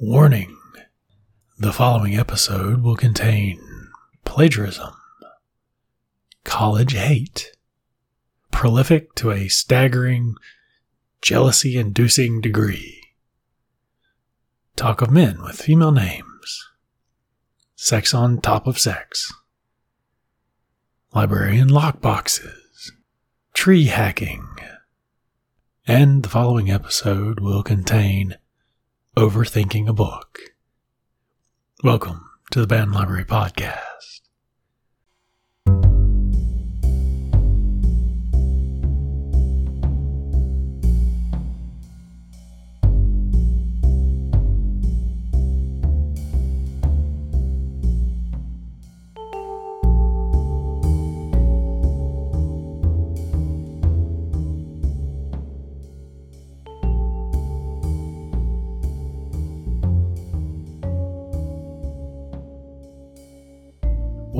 Warning. The following episode will contain plagiarism, college hate, prolific to a staggering, jealousy inducing degree, talk of men with female names, sex on top of sex, librarian lockboxes, tree hacking, and the following episode will contain overthinking a book. Welcome to the Banned Library Podcast.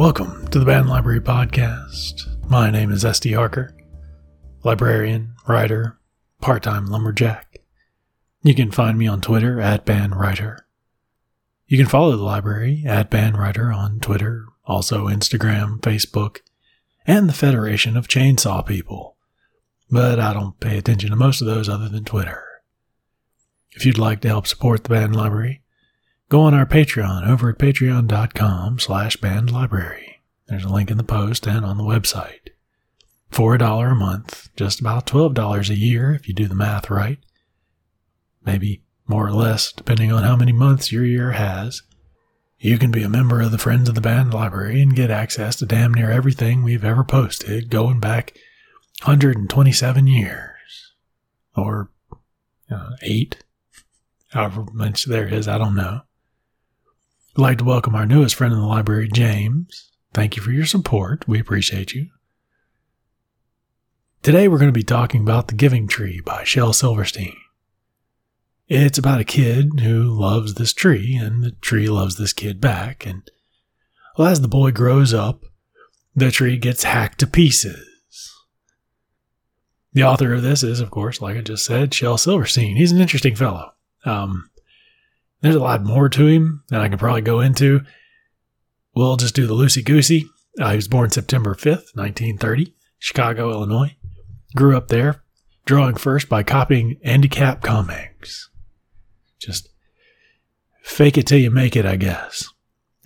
Welcome to the Banned Library Podcast. My name is S.D. Harker, librarian, writer, part time lumberjack. You can find me on Twitter at bandwriter. You can follow the library at bandwriter on Twitter, also Instagram, Facebook, and the Federation of Chainsaw People. But I don't pay attention to most of those other than Twitter. If you'd like to help support the Banned Library, go on our Patreon over at patreon.com slash bandlibrary. There's a link in the post and on the website. For a dollar a month, just about $12 a year if you do the math right. Maybe more or less, depending on how many months your year has. You can be a member of the Friends of the Banned Library and get access to damn near everything we've ever posted going back 127 years. Or uh, eight. However much there is, I don't know. I'd like to welcome our newest friend in the library, James. Thank you for your support. We appreciate you. Today we're going to be talking about The Giving Tree by Shel Silverstein. It's about a kid who loves this tree, and the tree loves this kid back. And well, as the boy grows up, the tree gets hacked to pieces. The author of this is, of course, like I just said, Shel Silverstein. He's an interesting fellow. Um, there's a lot more to him that I can probably go into. We'll just do the loosey goosey. Uh, he was born September 5th, 1930, Chicago, Illinois. Grew up there, drawing first by copying Andy Capp comics. Just fake it till you make it, I guess.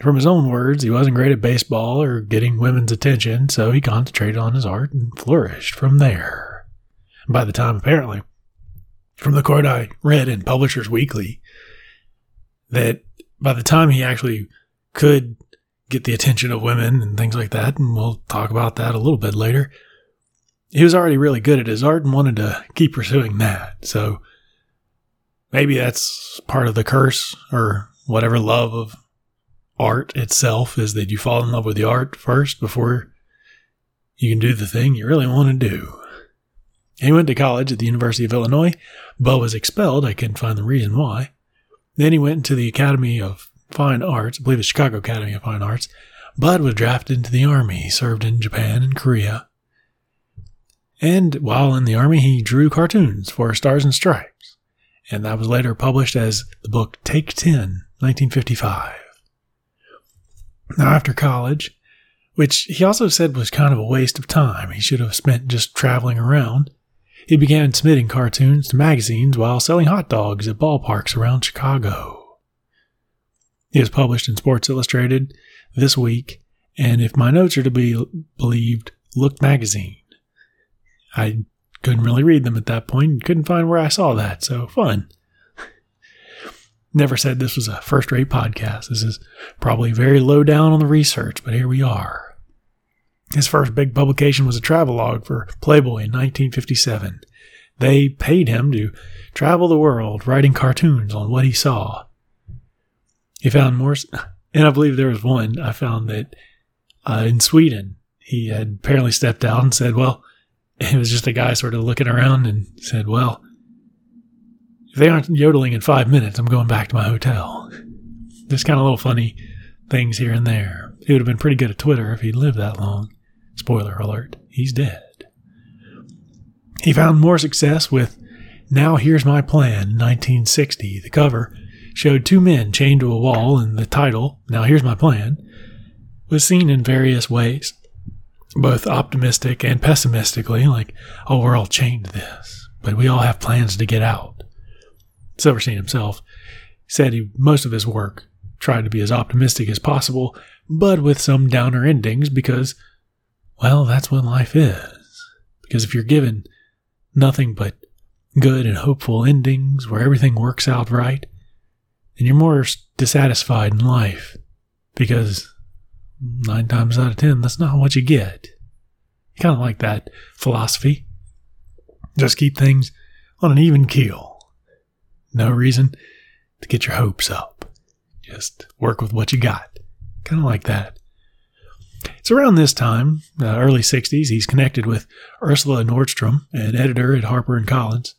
From his own words, he wasn't great at baseball or getting women's attention, so he concentrated on his art and flourished from there. By the time, apparently, from the quote I read in Publishers Weekly, that by the time he actually could get the attention of women and things like that, and we'll talk about that a little bit later, he was already really good at his art and wanted to keep pursuing that. So maybe that's part of the curse or whatever love of art itself is that you fall in love with the art first before you can do the thing you really want to do. He went to college at the University of Illinois, but was expelled. I couldn't find the reason why. Then he went into the Academy of Fine Arts, I believe it's Chicago Academy of Fine Arts. Bud was drafted into the Army. He served in Japan and Korea. And while in the Army, he drew cartoons for Stars and Stripes. And that was later published as the book Take 10, 1955. Now, after college, which he also said was kind of a waste of time, he should have spent just traveling around, he began submitting cartoons to magazines while selling hot dogs at ballparks around Chicago. He was published in Sports Illustrated this week, and if my notes are to be believed, Look magazine. I couldn't really read them at that point, couldn't find where I saw that, so fun. Never said this was a first rate podcast. This is probably very low down on the research, but here we are. His first big publication was a travelogue for Playboy in 1957. They paid him to travel the world writing cartoons on what he saw. He found more, and I believe there was one I found that uh, in Sweden, he had apparently stepped out and said, Well, it was just a guy sort of looking around and said, Well, if they aren't yodeling in five minutes, I'm going back to my hotel. Just kind of little funny things here and there. He would have been pretty good at Twitter if he'd lived that long. Spoiler alert, he's dead. He found more success with Now Here's My Plan 1960. The cover showed two men chained to a wall, and the title, Now Here's My Plan, was seen in various ways, both optimistic and pessimistically, like, oh, we're all chained to this, but we all have plans to get out. Silverstein himself said he, most of his work tried to be as optimistic as possible, but with some downer endings because, well, that's what life is. Because if you're given nothing but good and hopeful endings where everything works out right, then you're more dissatisfied in life because nine times out of ten, that's not what you get. You kind of like that philosophy. Just keep things on an even keel. No reason to get your hopes up. Just work with what you got. Kind of like that. It's around this time, uh, early 60s, he's connected with Ursula Nordstrom, an editor at Harper and Collins.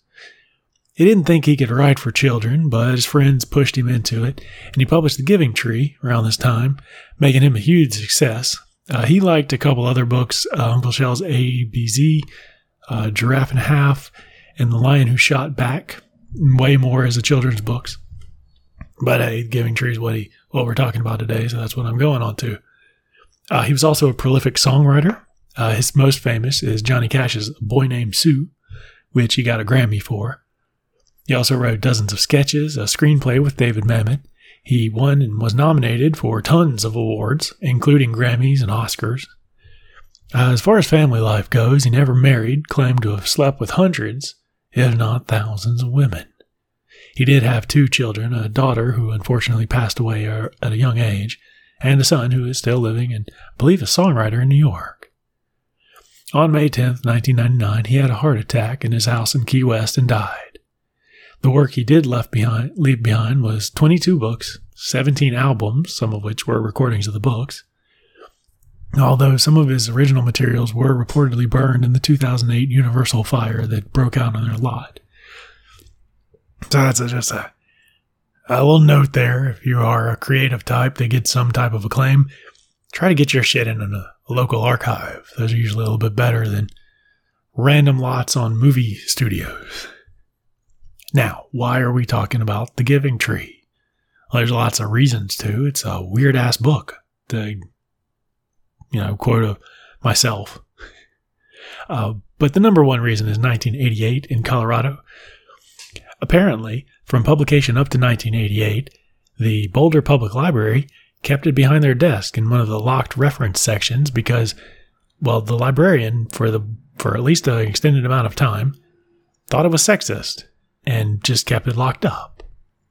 He didn't think he could write for children, but his friends pushed him into it, and he published The Giving Tree around this time, making him a huge success. Uh, he liked a couple other books uh, Uncle Shell's ABZ, uh, Giraffe and a Half, and The Lion Who Shot Back, way more as a children's books. But hey, Giving Tree is what, he, what we're talking about today, so that's what I'm going on to. Uh, he was also a prolific songwriter. Uh, his most famous is Johnny Cash's Boy Named Sue, which he got a Grammy for. He also wrote dozens of sketches, a screenplay with David Mamet. He won and was nominated for tons of awards, including Grammys and Oscars. Uh, as far as family life goes, he never married, claimed to have slept with hundreds, if not thousands, of women. He did have two children a daughter who unfortunately passed away uh, at a young age, and a son who is still living and, I believe, a songwriter in New York. On May 10, 1999, he had a heart attack in his house in Key West and died. The work he did left behind, leave behind was 22 books, 17 albums, some of which were recordings of the books. Although some of his original materials were reportedly burned in the 2008 Universal fire that broke out on their lot. So that's just a, a little note there. If you are a creative type that gets some type of acclaim, try to get your shit in a, a local archive. Those are usually a little bit better than random lots on movie studios. Now, why are we talking about The Giving Tree? Well, there's lots of reasons to. It's a weird ass book, The you know, quote of myself. Uh, but the number one reason is 1988 in Colorado. Apparently, from publication up to 1988, the Boulder Public Library kept it behind their desk in one of the locked reference sections because, well, the librarian, for the for at least an extended amount of time, thought it was sexist and just kept it locked up.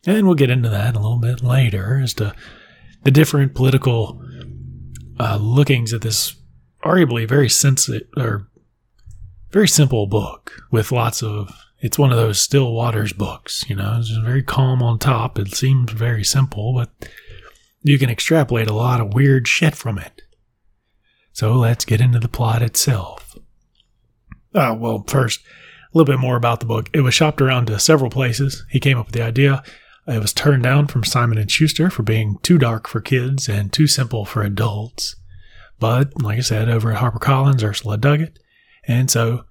And we'll get into that a little bit later as to the different political uh, lookings at this arguably very sensitive or very simple book with lots of it's one of those still waters books you know it's very calm on top it seems very simple but you can extrapolate a lot of weird shit from it so let's get into the plot itself uh, well first a little bit more about the book. It was shopped around to several places. He came up with the idea. It was turned down from Simon and Schuster for being too dark for kids and too simple for adults. But like I said, over at HarperCollins, Ursula dug it, and so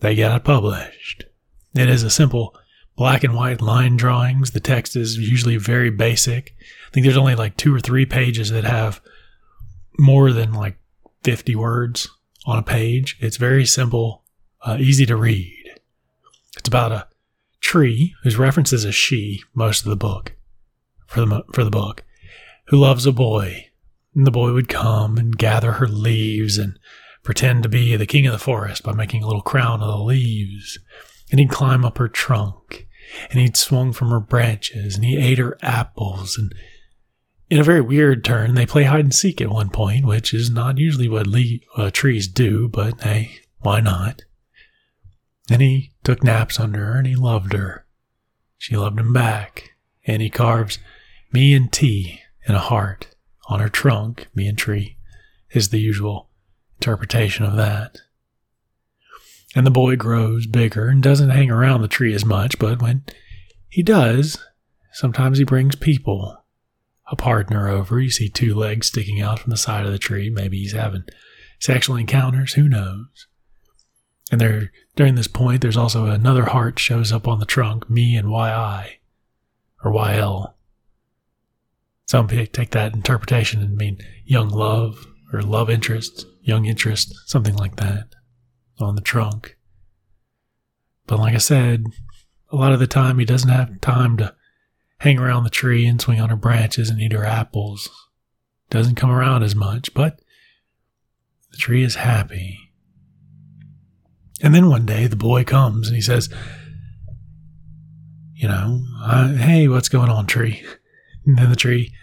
they got it published. It is a simple black and white line drawings. The text is usually very basic. I think there's only like two or three pages that have more than like 50 words on a page. It's very simple uh, easy to read. It's about a tree whose reference is a she most of the book for the for the book who loves a boy and the boy would come and gather her leaves and pretend to be the king of the forest by making a little crown of the leaves and he'd climb up her trunk and he'd swung from her branches and he ate her apples and in a very weird turn they play hide and seek at one point which is not usually what le- uh, trees do but hey why not and he took naps under her and he loved her. She loved him back. And he carves me and T in a heart on her trunk, me and tree, is the usual interpretation of that. And the boy grows bigger and doesn't hang around the tree as much, but when he does, sometimes he brings people, a partner over. You see two legs sticking out from the side of the tree. Maybe he's having sexual encounters. Who knows? And there, during this point, there's also another heart shows up on the trunk, me and YI, or YL. Some people take that interpretation and mean young love or love interest, young interest, something like that on the trunk. But like I said, a lot of the time he doesn't have time to hang around the tree and swing on her branches and eat her apples. Doesn't come around as much, but the tree is happy. And then one day the boy comes and he says, You know, hey, what's going on, tree? And then the tree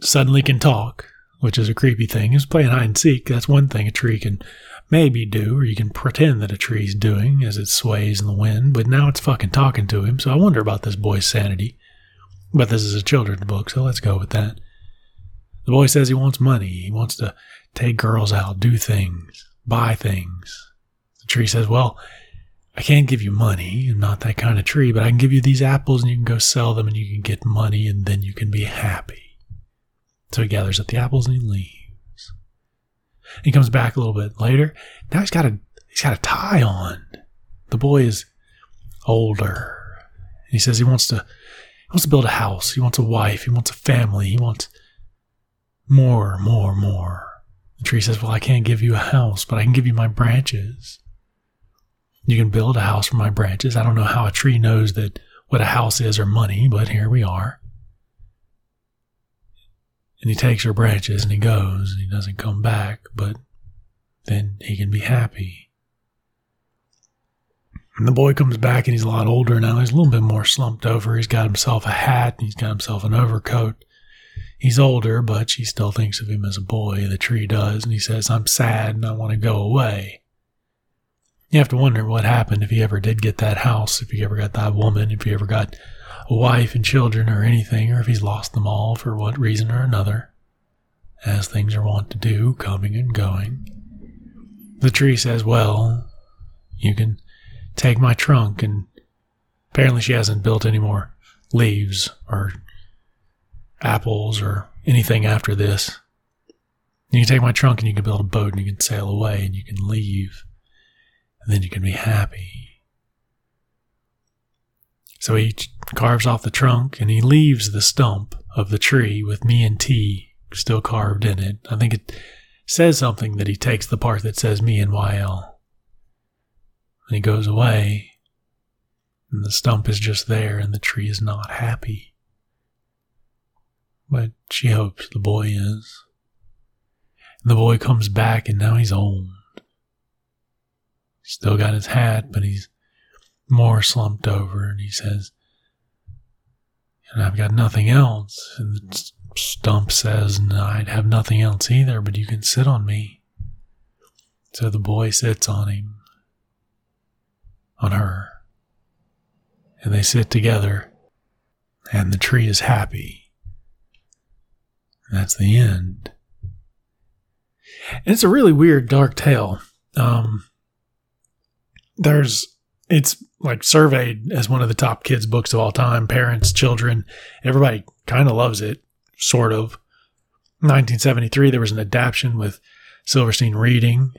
suddenly can talk, which is a creepy thing. He's playing hide and seek. That's one thing a tree can maybe do, or you can pretend that a tree's doing as it sways in the wind, but now it's fucking talking to him. So I wonder about this boy's sanity. But this is a children's book, so let's go with that. The boy says he wants money. He wants to take girls out, do things, buy things. The tree says, Well, I can't give you money. I'm not that kind of tree, but I can give you these apples and you can go sell them and you can get money and then you can be happy. So he gathers up the apples and he leaves. He comes back a little bit later. Now he's got a he's got a tie on. The boy is older. He says he wants to he wants to build a house. He wants a wife. He wants a family. He wants more, more, more. The tree says, Well, I can't give you a house, but I can give you my branches. You can build a house from my branches. I don't know how a tree knows that what a house is or money, but here we are. And he takes her branches and he goes and he doesn't come back, but then he can be happy. And the boy comes back and he's a lot older now. He's a little bit more slumped over. He's got himself a hat and he's got himself an overcoat. He's older, but she still thinks of him as a boy. The tree does. And he says, I'm sad and I want to go away. You have to wonder what happened if he ever did get that house, if he ever got that woman, if he ever got wife and children or anything, or if he's lost them all for what reason or another, as things are wont to do, coming and going. The tree says, Well, you can take my trunk, and apparently she hasn't built any more leaves or apples or anything after this. You can take my trunk and you can build a boat and you can sail away and you can leave. And then you can be happy. So he carves off the trunk and he leaves the stump of the tree with me and T still carved in it. I think it says something that he takes the part that says me and YL. And he goes away, and the stump is just there, and the tree is not happy. But she hopes the boy is. And the boy comes back, and now he's old. Still got his hat, but he's more slumped over, and he says, And I've got nothing else. And the stump says, and I'd have nothing else either, but you can sit on me. So the boy sits on him, on her, and they sit together, and the tree is happy. that's the end. And it's a really weird, dark tale. Um, there's it's like surveyed as one of the top kids books of all time. Parents, children, everybody kind of loves it, sort of. 1973, there was an adaptation with Silverstein reading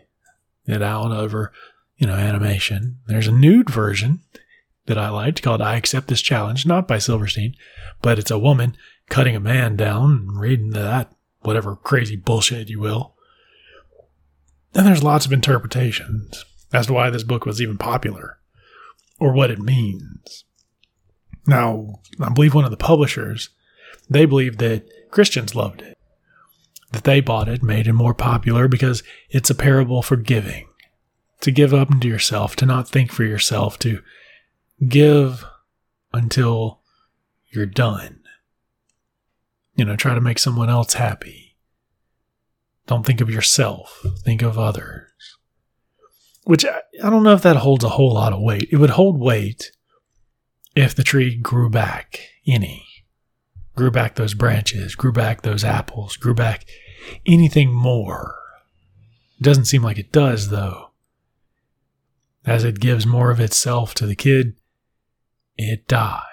it out over, you know, animation. There's a nude version that I liked called I Accept This Challenge, not by Silverstein, but it's a woman cutting a man down and reading that, whatever crazy bullshit you will. And there's lots of interpretations as to why this book was even popular or what it means. Now, I believe one of the publishers, they believed that Christians loved it, that they bought it, made it more popular because it's a parable for giving, to give up into yourself, to not think for yourself, to give until you're done. You know, try to make someone else happy. Don't think of yourself, think of others which I, I don't know if that holds a whole lot of weight. It would hold weight if the tree grew back any, grew back those branches, grew back those apples, grew back anything more. It doesn't seem like it does, though. As it gives more of itself to the kid, it dies.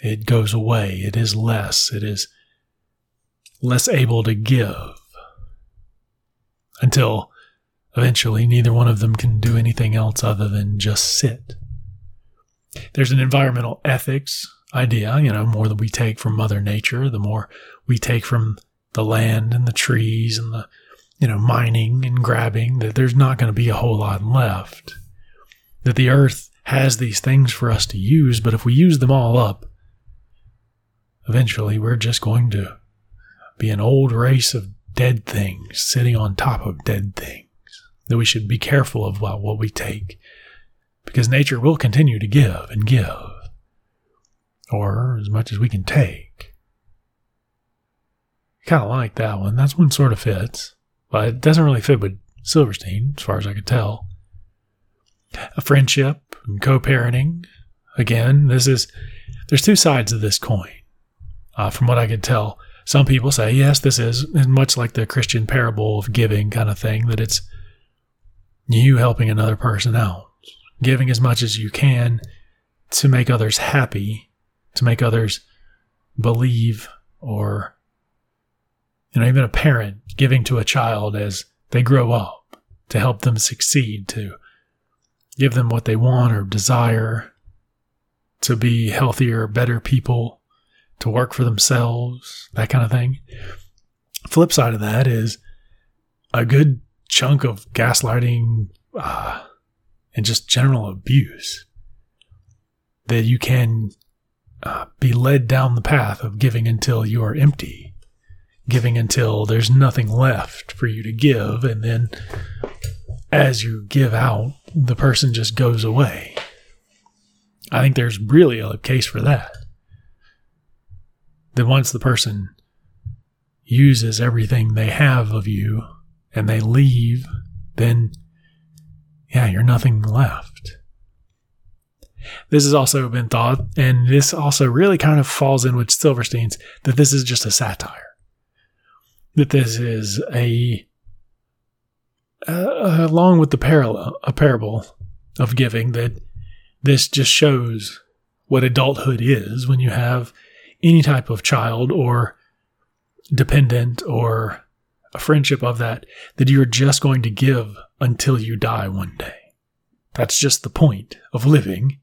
It goes away. It is less. It is less able to give until Eventually, neither one of them can do anything else other than just sit. There's an environmental ethics idea, you know, more that we take from Mother Nature, the more we take from the land and the trees and the, you know, mining and grabbing, that there's not going to be a whole lot left. That the earth has these things for us to use, but if we use them all up, eventually we're just going to be an old race of dead things sitting on top of dead things. That we should be careful of what, what we take because nature will continue to give and give, or as much as we can take. Kind of like that one. That's one sort of fits, but it doesn't really fit with Silverstein, as far as I could tell. A friendship and co-parenting. Again, this is there's two sides of this coin. Uh, from what I could tell, some people say yes, this is much like the Christian parable of giving kind of thing. That it's you helping another person out giving as much as you can to make others happy, to make others believe, or, you know, even a parent giving to a child as they grow up to help them succeed, to give them what they want or desire, to be healthier, better people, to work for themselves, that kind of thing. Flip side of that is a good chunk of gaslighting, uh, and just general abuse, that you can uh, be led down the path of giving until you are empty, giving until there's nothing left for you to give. And then as you give out, the person just goes away. I think there's really a case for that. That once the person uses everything they have of you and they leave, then yeah, you're nothing left. This has also been thought, and this also really kind of falls in with Silverstein's, that this is just a satire. That this is a, uh, along with the parallel, a parable of giving, that this just shows what adulthood is when you have any type of child or dependent or a friendship of that, that you're just going to give until you die one day. That's just the point of living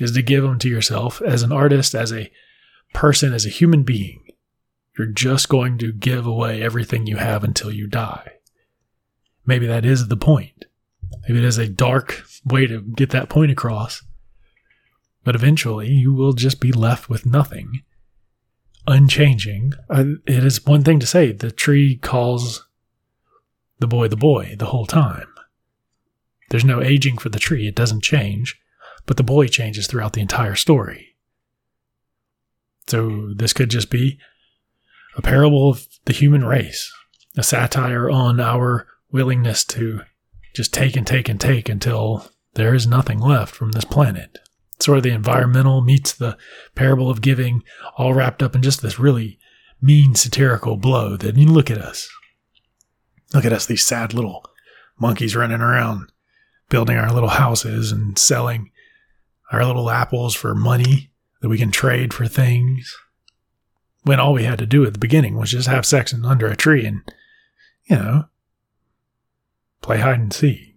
is to give them to yourself as an artist, as a person, as a human being. You're just going to give away everything you have until you die. Maybe that is the point. Maybe it is a dark way to get that point across. But eventually, you will just be left with nothing, unchanging. Uh, it is one thing to say the tree calls the boy the boy the whole time. There's no aging for the tree, it doesn't change, but the boy changes throughout the entire story. So this could just be a parable of the human race, a satire on our willingness to just take and take and take until there is nothing left from this planet. Sort of the environmental meets the parable of giving, all wrapped up in just this really mean satirical blow that you look at us. Look at us, these sad little monkeys running around, building our little houses and selling our little apples for money that we can trade for things. When all we had to do at the beginning was just have sex under a tree and, you know, play hide and seek.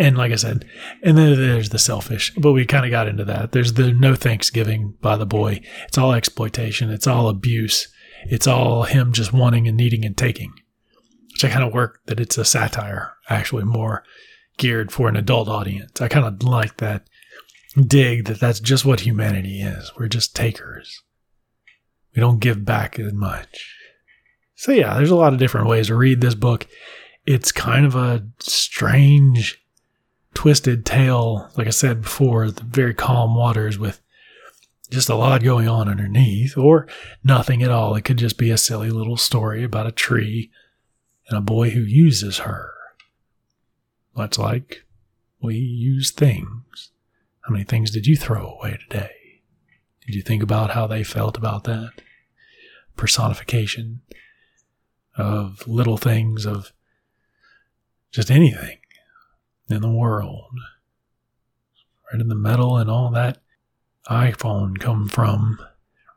And like I said, and then there's the selfish, but we kind of got into that. There's the no thanksgiving by the boy. It's all exploitation. It's all abuse. It's all him just wanting and needing and taking, which I kind of work that it's a satire, actually more geared for an adult audience. I kind of like that dig that that's just what humanity is. We're just takers. We don't give back as much. So yeah, there's a lot of different ways to read this book. It's kind of a strange, twisted tale. Like I said before, the very calm waters with just a lot going on underneath, or nothing at all. It could just be a silly little story about a tree and a boy who uses her. Much like we use things. How many things did you throw away today? Did you think about how they felt about that? Personification of little things, of just anything in the world. Right in the metal and all that iPhone come from?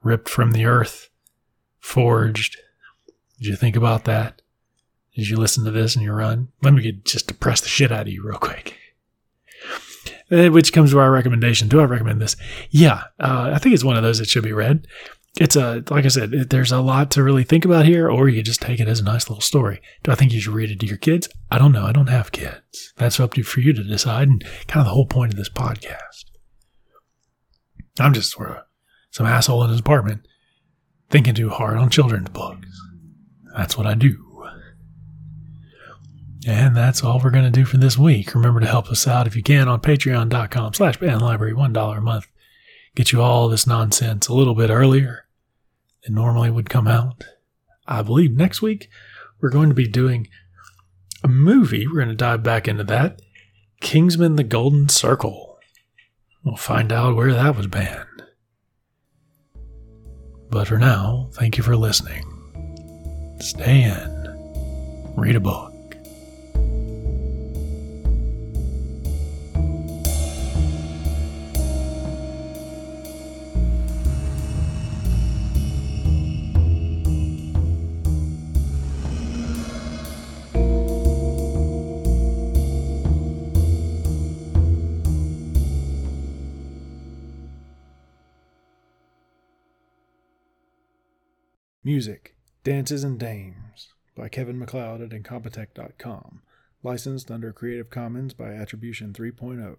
Ripped from the earth, forged. Did you think about that? Did you listen to this and you run? Let me get just depress the shit out of you real quick. Uh, which comes to our recommendation. Do I recommend this? Yeah, uh, I think it's one of those that should be read. It's a like I said, there's a lot to really think about here, or you just take it as a nice little story. Do I think you should read it to your kids? I don't know. I don't have kids. That's up to for you to decide, and kind of the whole point of this podcast. I'm just sort of some asshole in his apartment thinking too hard on children's books. That's what I do. And that's all we're going to do for this week. Remember to help us out if you can on patreon.com slash bandlibrary, $1 a month. Get you all this nonsense a little bit earlier than normally would come out. I believe next week we're going to be doing a movie. We're going to dive back into that. Kingsman the Golden Circle. We'll find out where that was banned. But for now, thank you for listening. Stay in, read a book. Music, Dances and Dames by Kevin MacLeod at Incompetech.com. Licensed under Creative Commons by Attribution 3.0.